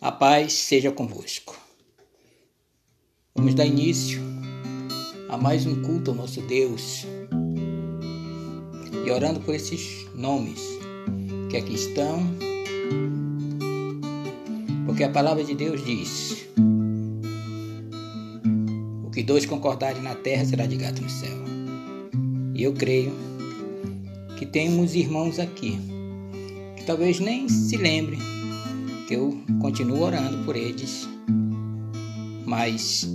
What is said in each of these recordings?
A paz seja convosco. Vamos dar início a mais um culto ao nosso Deus e orando por esses nomes que aqui estão, porque a palavra de Deus diz: O que dois concordarem na terra será de gato no céu. E eu creio que temos irmãos aqui que talvez nem se lembrem que eu continuo orando por eles, mas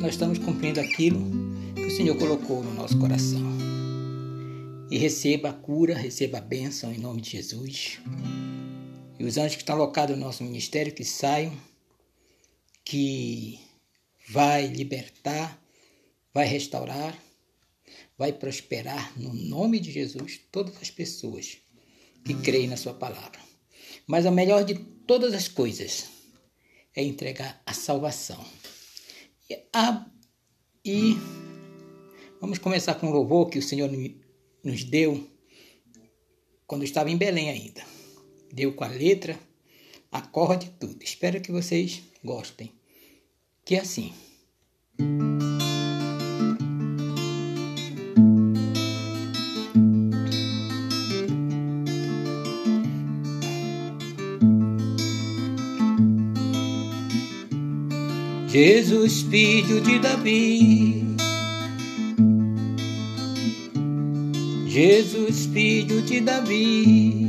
nós estamos cumprindo aquilo que o Senhor colocou no nosso coração. E receba a cura, receba a bênção em nome de Jesus. E os anjos que estão alocados no nosso ministério, que saiam, que vai libertar, vai restaurar, vai prosperar no nome de Jesus todas as pessoas que creem na Sua palavra. Mas a melhor de todas as coisas é entregar a salvação. E, a, e vamos começar com um louvor que o Senhor nos deu quando estava em Belém ainda. Deu com a letra, acorde tudo. Espero que vocês gostem. Que é assim. Jesus, filho de Davi. Jesus, filho de Davi,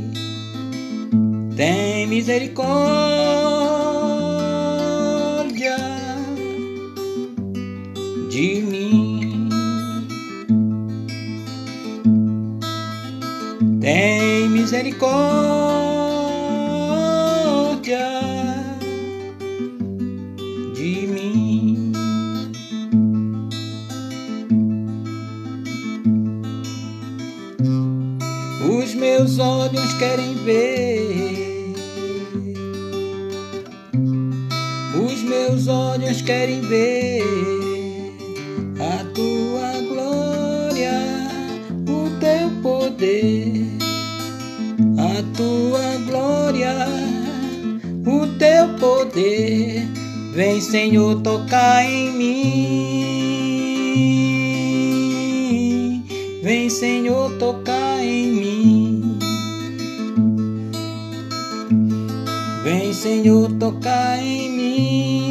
tem misericórdia de mim. Tem misericórdia querem ver. Os meus olhos querem ver a tua glória, o teu poder, a tua glória, o teu poder. Vem, Senhor, tocar em mim. Vem, Senhor, tocar Senhor, tocar em mim.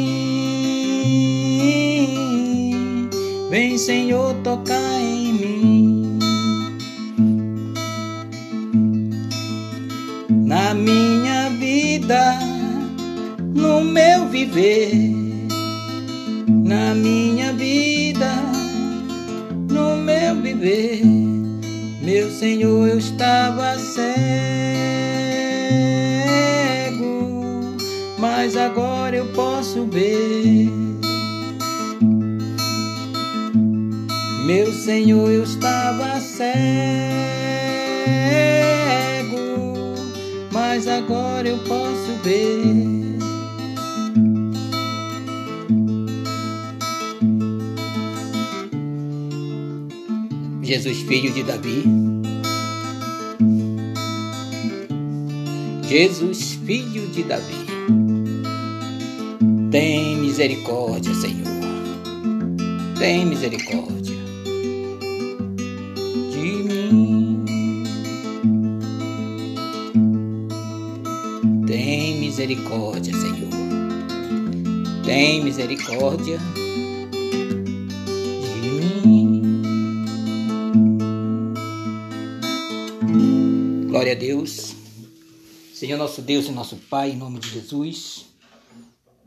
Vem, Senhor, tocar em mim. Na minha vida, no meu viver, na minha vida, no meu viver, meu Senhor, eu estava certo mas agora eu posso ver. Meu Senhor, eu estava cego, mas agora eu posso ver. Jesus, filho de Davi. Jesus, filho de Davi. Tem misericórdia, Senhor. Tem misericórdia de mim. Tem misericórdia, Senhor. Tem misericórdia de mim. Glória a Deus. Senhor nosso Deus e nosso Pai, em nome de Jesus.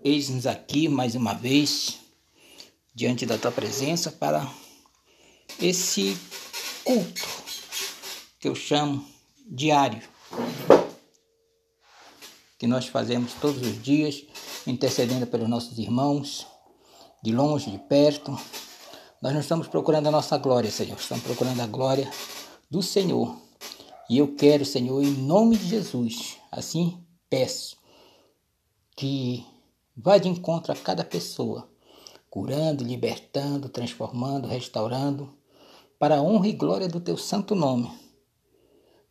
Eis-nos aqui mais uma vez diante da tua presença para esse culto que eu chamo diário, que nós fazemos todos os dias, intercedendo pelos nossos irmãos, de longe, de perto. Nós não estamos procurando a nossa glória, Senhor, estamos procurando a glória do Senhor. E eu quero, Senhor, em nome de Jesus, assim peço que Vai de encontro a cada pessoa, curando, libertando, transformando, restaurando, para a honra e glória do teu santo nome.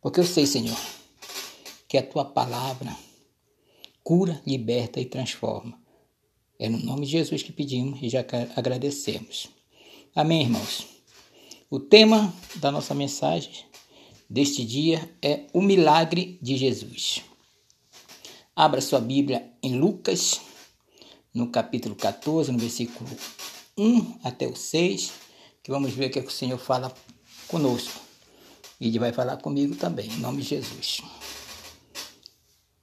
Porque eu sei, Senhor, que a tua palavra cura, liberta e transforma. É no nome de Jesus que pedimos e já agradecemos. Amém, irmãos? O tema da nossa mensagem deste dia é o milagre de Jesus. Abra sua Bíblia em Lucas, no capítulo 14, no versículo 1 até o 6, que vamos ver o que, é que o Senhor fala conosco. E ele vai falar comigo também, em nome de Jesus.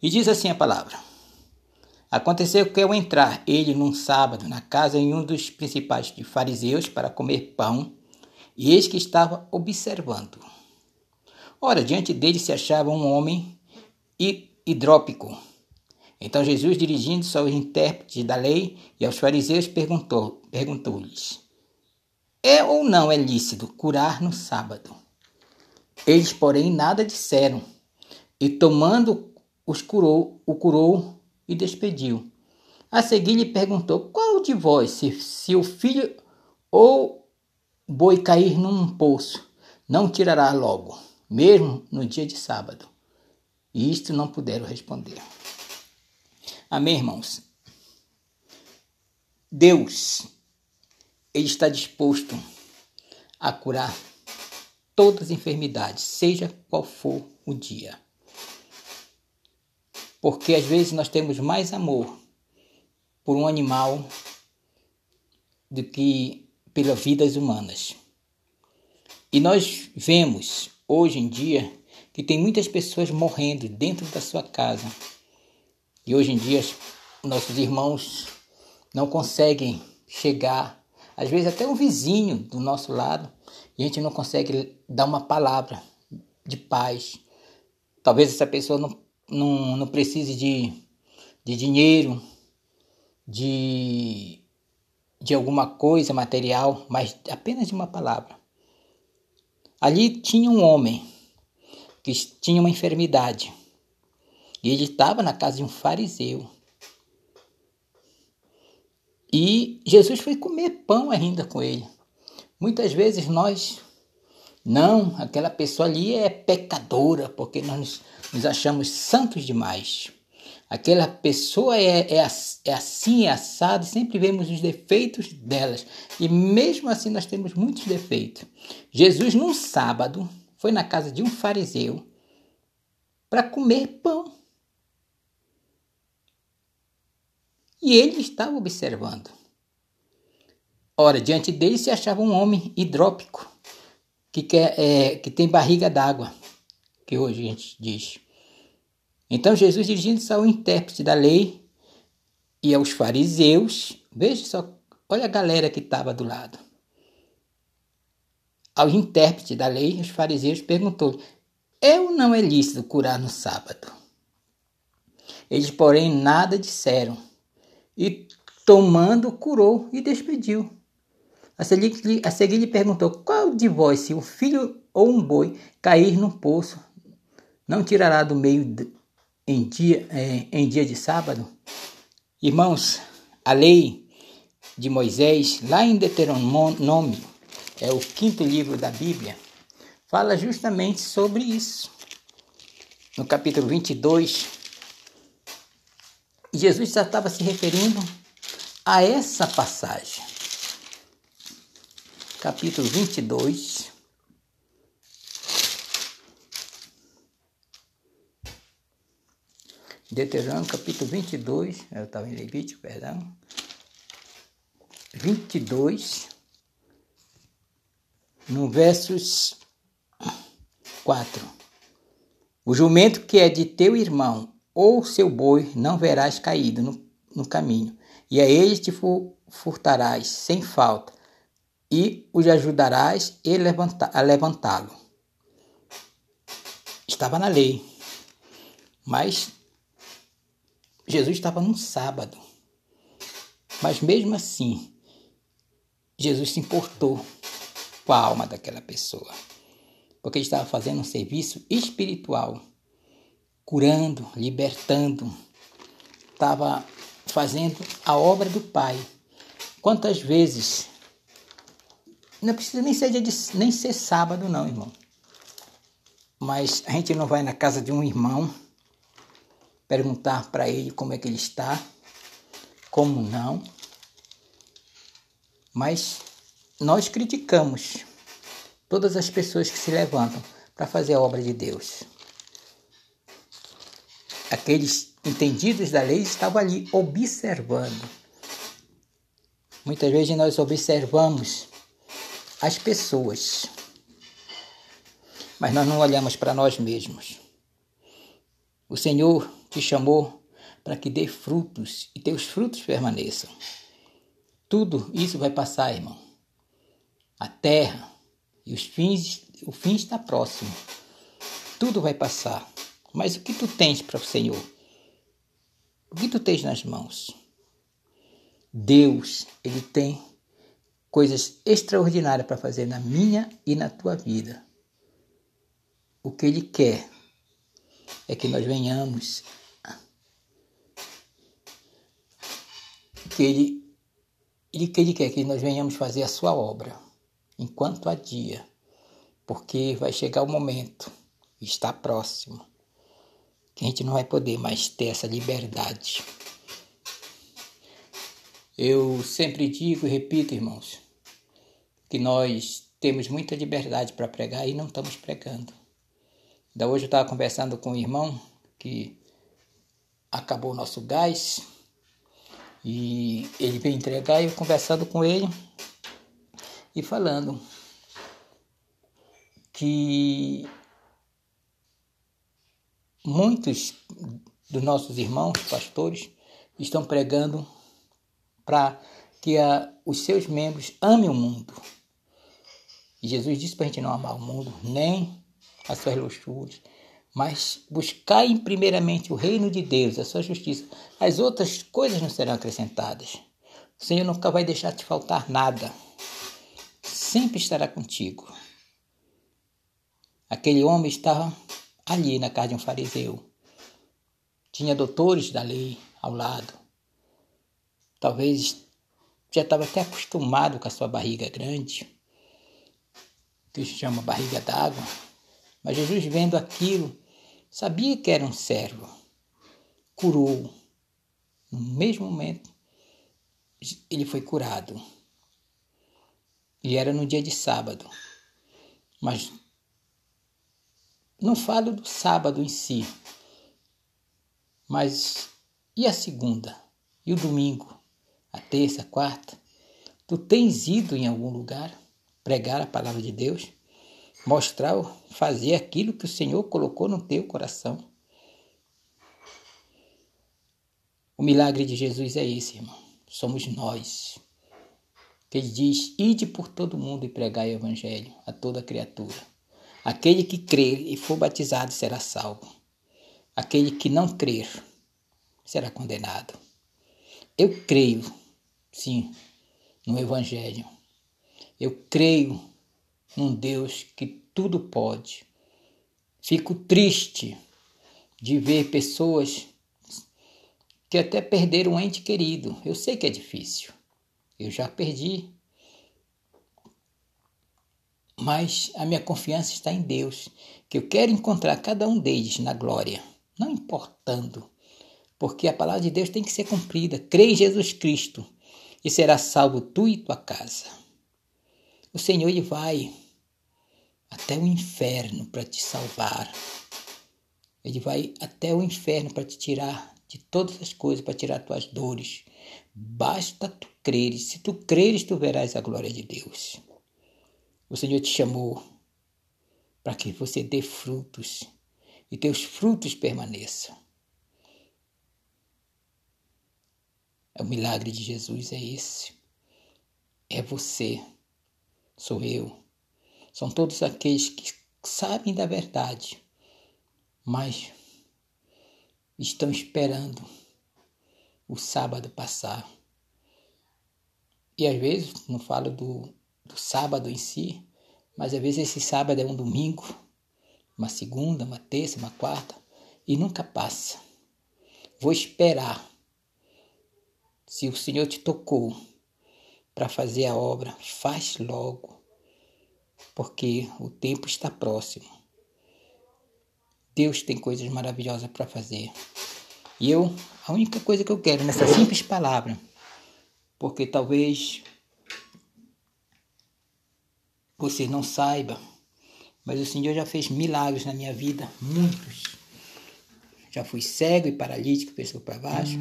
E diz assim a palavra: Aconteceu que ao entrar ele num sábado na casa de um dos principais fariseus para comer pão, e eis que estava observando. Ora, diante dele se achava um homem hidrópico. Então Jesus, dirigindo-se aos intérpretes da lei e aos fariseus, perguntou, perguntou-lhes: É ou não é lícito curar no sábado? Eles, porém, nada disseram. E tomando os curou, o curou e despediu. A seguir lhe perguntou: Qual de vós, se, se o filho ou boi cair num poço, não tirará logo, mesmo no dia de sábado? E isto não puderam responder. Amém, irmãos? Deus, Ele está disposto a curar todas as enfermidades, seja qual for o dia. Porque às vezes nós temos mais amor por um animal do que pelas vidas humanas. E nós vemos hoje em dia que tem muitas pessoas morrendo dentro da sua casa. E hoje em dia nossos irmãos não conseguem chegar, às vezes até um vizinho do nosso lado, e a gente não consegue dar uma palavra de paz. Talvez essa pessoa não não, não precise de, de dinheiro, de, de alguma coisa material, mas apenas de uma palavra. Ali tinha um homem que tinha uma enfermidade e ele estava na casa de um fariseu. E Jesus foi comer pão ainda com ele. Muitas vezes nós não, aquela pessoa ali é pecadora, porque nós nos achamos santos demais. Aquela pessoa é, é, é assim, é assado, sempre vemos os defeitos delas. E mesmo assim nós temos muitos defeitos. Jesus, num sábado, foi na casa de um fariseu para comer pão. E ele estava observando. Ora, diante dele se achava um homem hidrópico que, quer, é, que tem barriga d'água, que hoje a gente diz. Então Jesus, dirigindo-se ao intérprete da lei e aos fariseus, veja só, olha a galera que estava do lado. Ao intérprete da lei, os fariseus perguntou: É ou não é lícito curar no sábado? Eles, porém, nada disseram. E tomando, curou e despediu. A seguir, a seguir lhe perguntou: Qual de vós, se um filho ou um boi cair num poço, não tirará do meio em dia, é, em dia de sábado? Irmãos, a lei de Moisés, lá em Deuteronômio, é o quinto livro da Bíblia, fala justamente sobre isso. No capítulo 22, Jesus já estava se referindo a essa passagem capítulo 22. Deuteronômio, capítulo 22, eu estava em Levítico, perdão. 22, no versos 4. O jumento que é de teu irmão ou seu boi não verás caído no, no caminho, e a ele te furtarás sem falta e os ajudarás a levantá-lo. Estava na lei, mas Jesus estava num sábado. Mas mesmo assim, Jesus se importou com a alma daquela pessoa, porque ele estava fazendo um serviço espiritual, curando, libertando, estava fazendo a obra do Pai. Quantas vezes não precisa nem ser, de, nem ser sábado, não, irmão. Mas a gente não vai na casa de um irmão perguntar para ele como é que ele está, como não. Mas nós criticamos todas as pessoas que se levantam para fazer a obra de Deus. Aqueles entendidos da lei estavam ali observando. Muitas vezes nós observamos as pessoas, mas nós não olhamos para nós mesmos. O Senhor te chamou para que dê frutos e teus frutos permaneçam. Tudo isso vai passar, irmão. A terra e os fins, o fim está próximo. Tudo vai passar. Mas o que tu tens para o Senhor? O que tu tens nas mãos? Deus, ele tem coisas extraordinárias para fazer na minha e na tua vida. O que ele quer é que nós venhamos que ele, ele que ele quer que nós venhamos fazer a sua obra enquanto há dia, porque vai chegar o momento, está próximo, que a gente não vai poder mais ter essa liberdade. Eu sempre digo e repito, irmãos, que nós temos muita liberdade para pregar e não estamos pregando. Da hoje eu estava conversando com um irmão que acabou o nosso gás e ele veio entregar e eu conversando com ele e falando que muitos dos nossos irmãos pastores estão pregando para que a, os seus membros amem o mundo. E Jesus disse para a gente não amar o mundo, nem as suas luxúrias, mas buscai primeiramente o reino de Deus, a sua justiça. As outras coisas não serão acrescentadas. O Senhor nunca vai deixar te faltar nada. Sempre estará contigo. Aquele homem estava ali na casa de um fariseu. Tinha doutores da lei ao lado. Talvez já estava até acostumado com a sua barriga grande, que se chama barriga d'água. Mas Jesus, vendo aquilo, sabia que era um servo, curou. No mesmo momento, ele foi curado. E era no dia de sábado. Mas não falo do sábado em si, mas e a segunda? E o domingo? A terça, a quarta? Tu tens ido em algum lugar pregar a palavra de Deus? mostrar, fazer aquilo que o Senhor colocou no teu coração. O milagre de Jesus é esse, irmão. Somos nós. Que ele diz: Ide por todo mundo e pregai o evangelho a toda criatura. Aquele que crer e for batizado será salvo. Aquele que não crer será condenado. Eu creio, sim, no evangelho. Eu creio num Deus que tudo pode. Fico triste de ver pessoas que até perderam um ente querido. Eu sei que é difícil. Eu já perdi. Mas a minha confiança está em Deus, que eu quero encontrar cada um deles na glória, não importando, porque a palavra de Deus tem que ser cumprida. Crê em Jesus Cristo e será salvo tu e tua casa. O Senhor ele vai até o inferno para te salvar. Ele vai até o inferno para te tirar de todas as coisas, para tirar tuas dores. Basta tu creres. Se tu creres, tu verás a glória de Deus. O Senhor te chamou para que você dê frutos e teus frutos permaneçam. O milagre de Jesus é esse. É você sou eu. São todos aqueles que sabem da verdade, mas estão esperando o sábado passar. E às vezes, não falo do, do sábado em si, mas às vezes esse sábado é um domingo, uma segunda, uma terça, uma quarta, e nunca passa. Vou esperar. Se o Senhor te tocou, para fazer a obra, faz logo, porque o tempo está próximo. Deus tem coisas maravilhosas para fazer. E eu, a única coisa que eu quero nessa simples palavra, porque talvez você não saiba, mas o Senhor já fez milagres na minha vida, muitos. Já fui cego e paralítico, pessoa para baixo.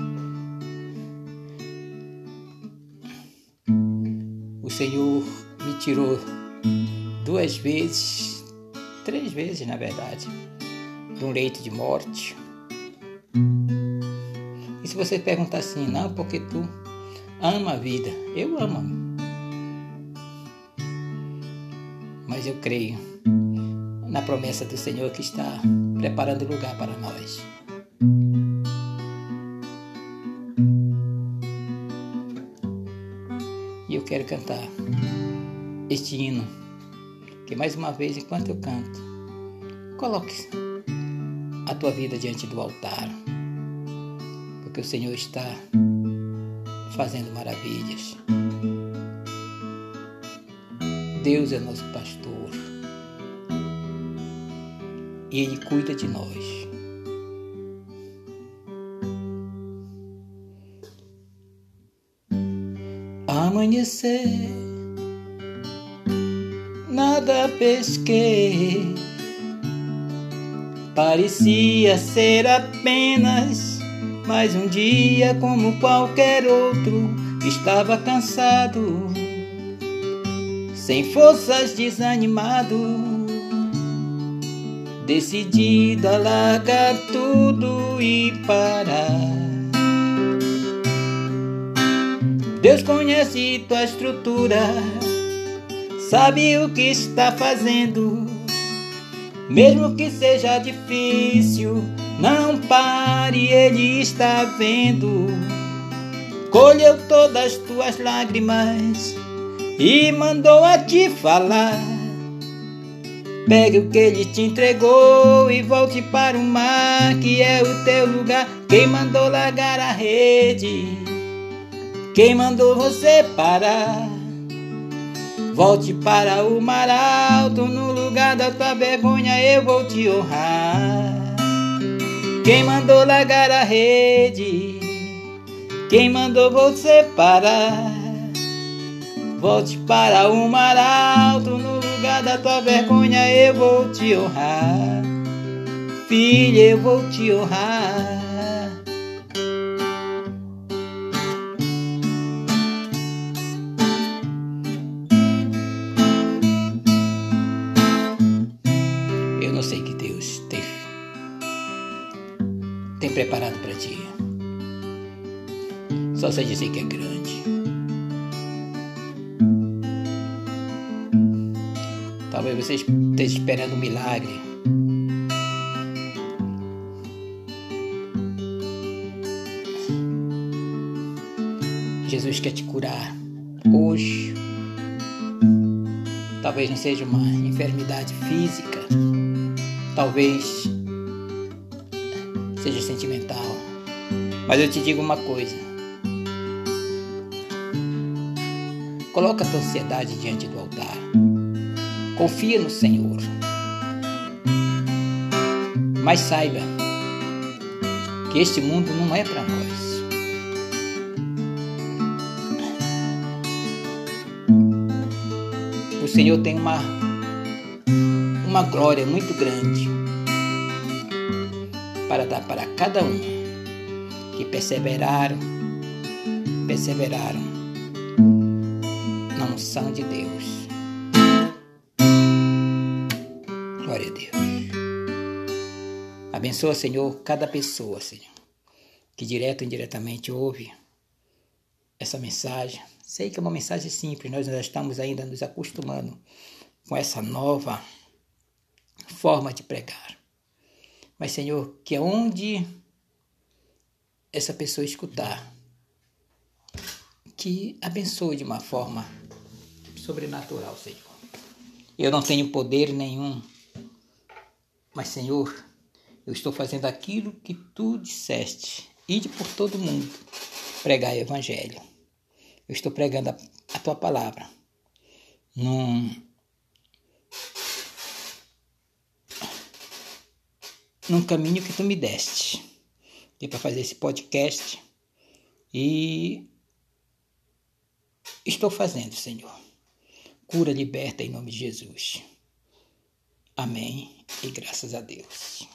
O Senhor me tirou duas vezes, três vezes na verdade, de um leito de morte e se você perguntar assim, não, porque tu ama a vida, eu amo. Eu creio na promessa do Senhor que está preparando lugar para nós. E eu quero cantar este hino, que mais uma vez, enquanto eu canto, coloque a tua vida diante do altar porque o Senhor está fazendo maravilhas. Deus é nosso pastor e Ele cuida de nós. Amanhecer, nada pesquei, parecia ser apenas mas um dia, como qualquer outro, estava cansado, sem forças, desanimado, decidido a largar tudo e parar. Deus conhece tua estrutura, sabe o que está fazendo, mesmo que seja difícil não pare, Ele está vendo. Colheu todas as tuas lágrimas e mandou a te falar. Pegue o que ele te entregou e volte para o mar, que é o teu lugar. Quem mandou largar a rede? Quem mandou você parar? Volte para o mar alto, no lugar da tua vergonha eu vou te honrar. Quem mandou largar a rede? Quem mandou você parar? Volte para o mar alto, no lugar da tua vergonha eu vou te honrar. Filha, eu vou te honrar. preparado para ti. Só sei dizer que é grande. Você esteja esperando um milagre. Jesus quer te curar hoje. Talvez não seja uma enfermidade física. Talvez seja sentimental. Mas eu te digo uma coisa. Coloca a tua ansiedade diante do altar. Confia no Senhor. Mas saiba que este mundo não é para nós. O Senhor tem uma uma glória muito grande para dar para cada um que perseveraram, perseveraram na unção de Deus. Glória a Deus. Abençoa, Senhor, cada pessoa, Senhor, que direto ou indiretamente ouve essa mensagem. Sei que é uma mensagem simples, nós já estamos ainda nos acostumando com essa nova forma de pregar. Mas, Senhor, que aonde essa pessoa escutar, que abençoe de uma forma sobrenatural, Senhor. Eu não tenho poder nenhum, mas, Senhor, eu estou fazendo aquilo que tu disseste. Ide por todo mundo, pregar o evangelho. Eu estou pregando a, a tua palavra. Num, num caminho que tu me deste. Para fazer esse podcast. E estou fazendo, Senhor. Cura, liberta em nome de Jesus. Amém e graças a Deus.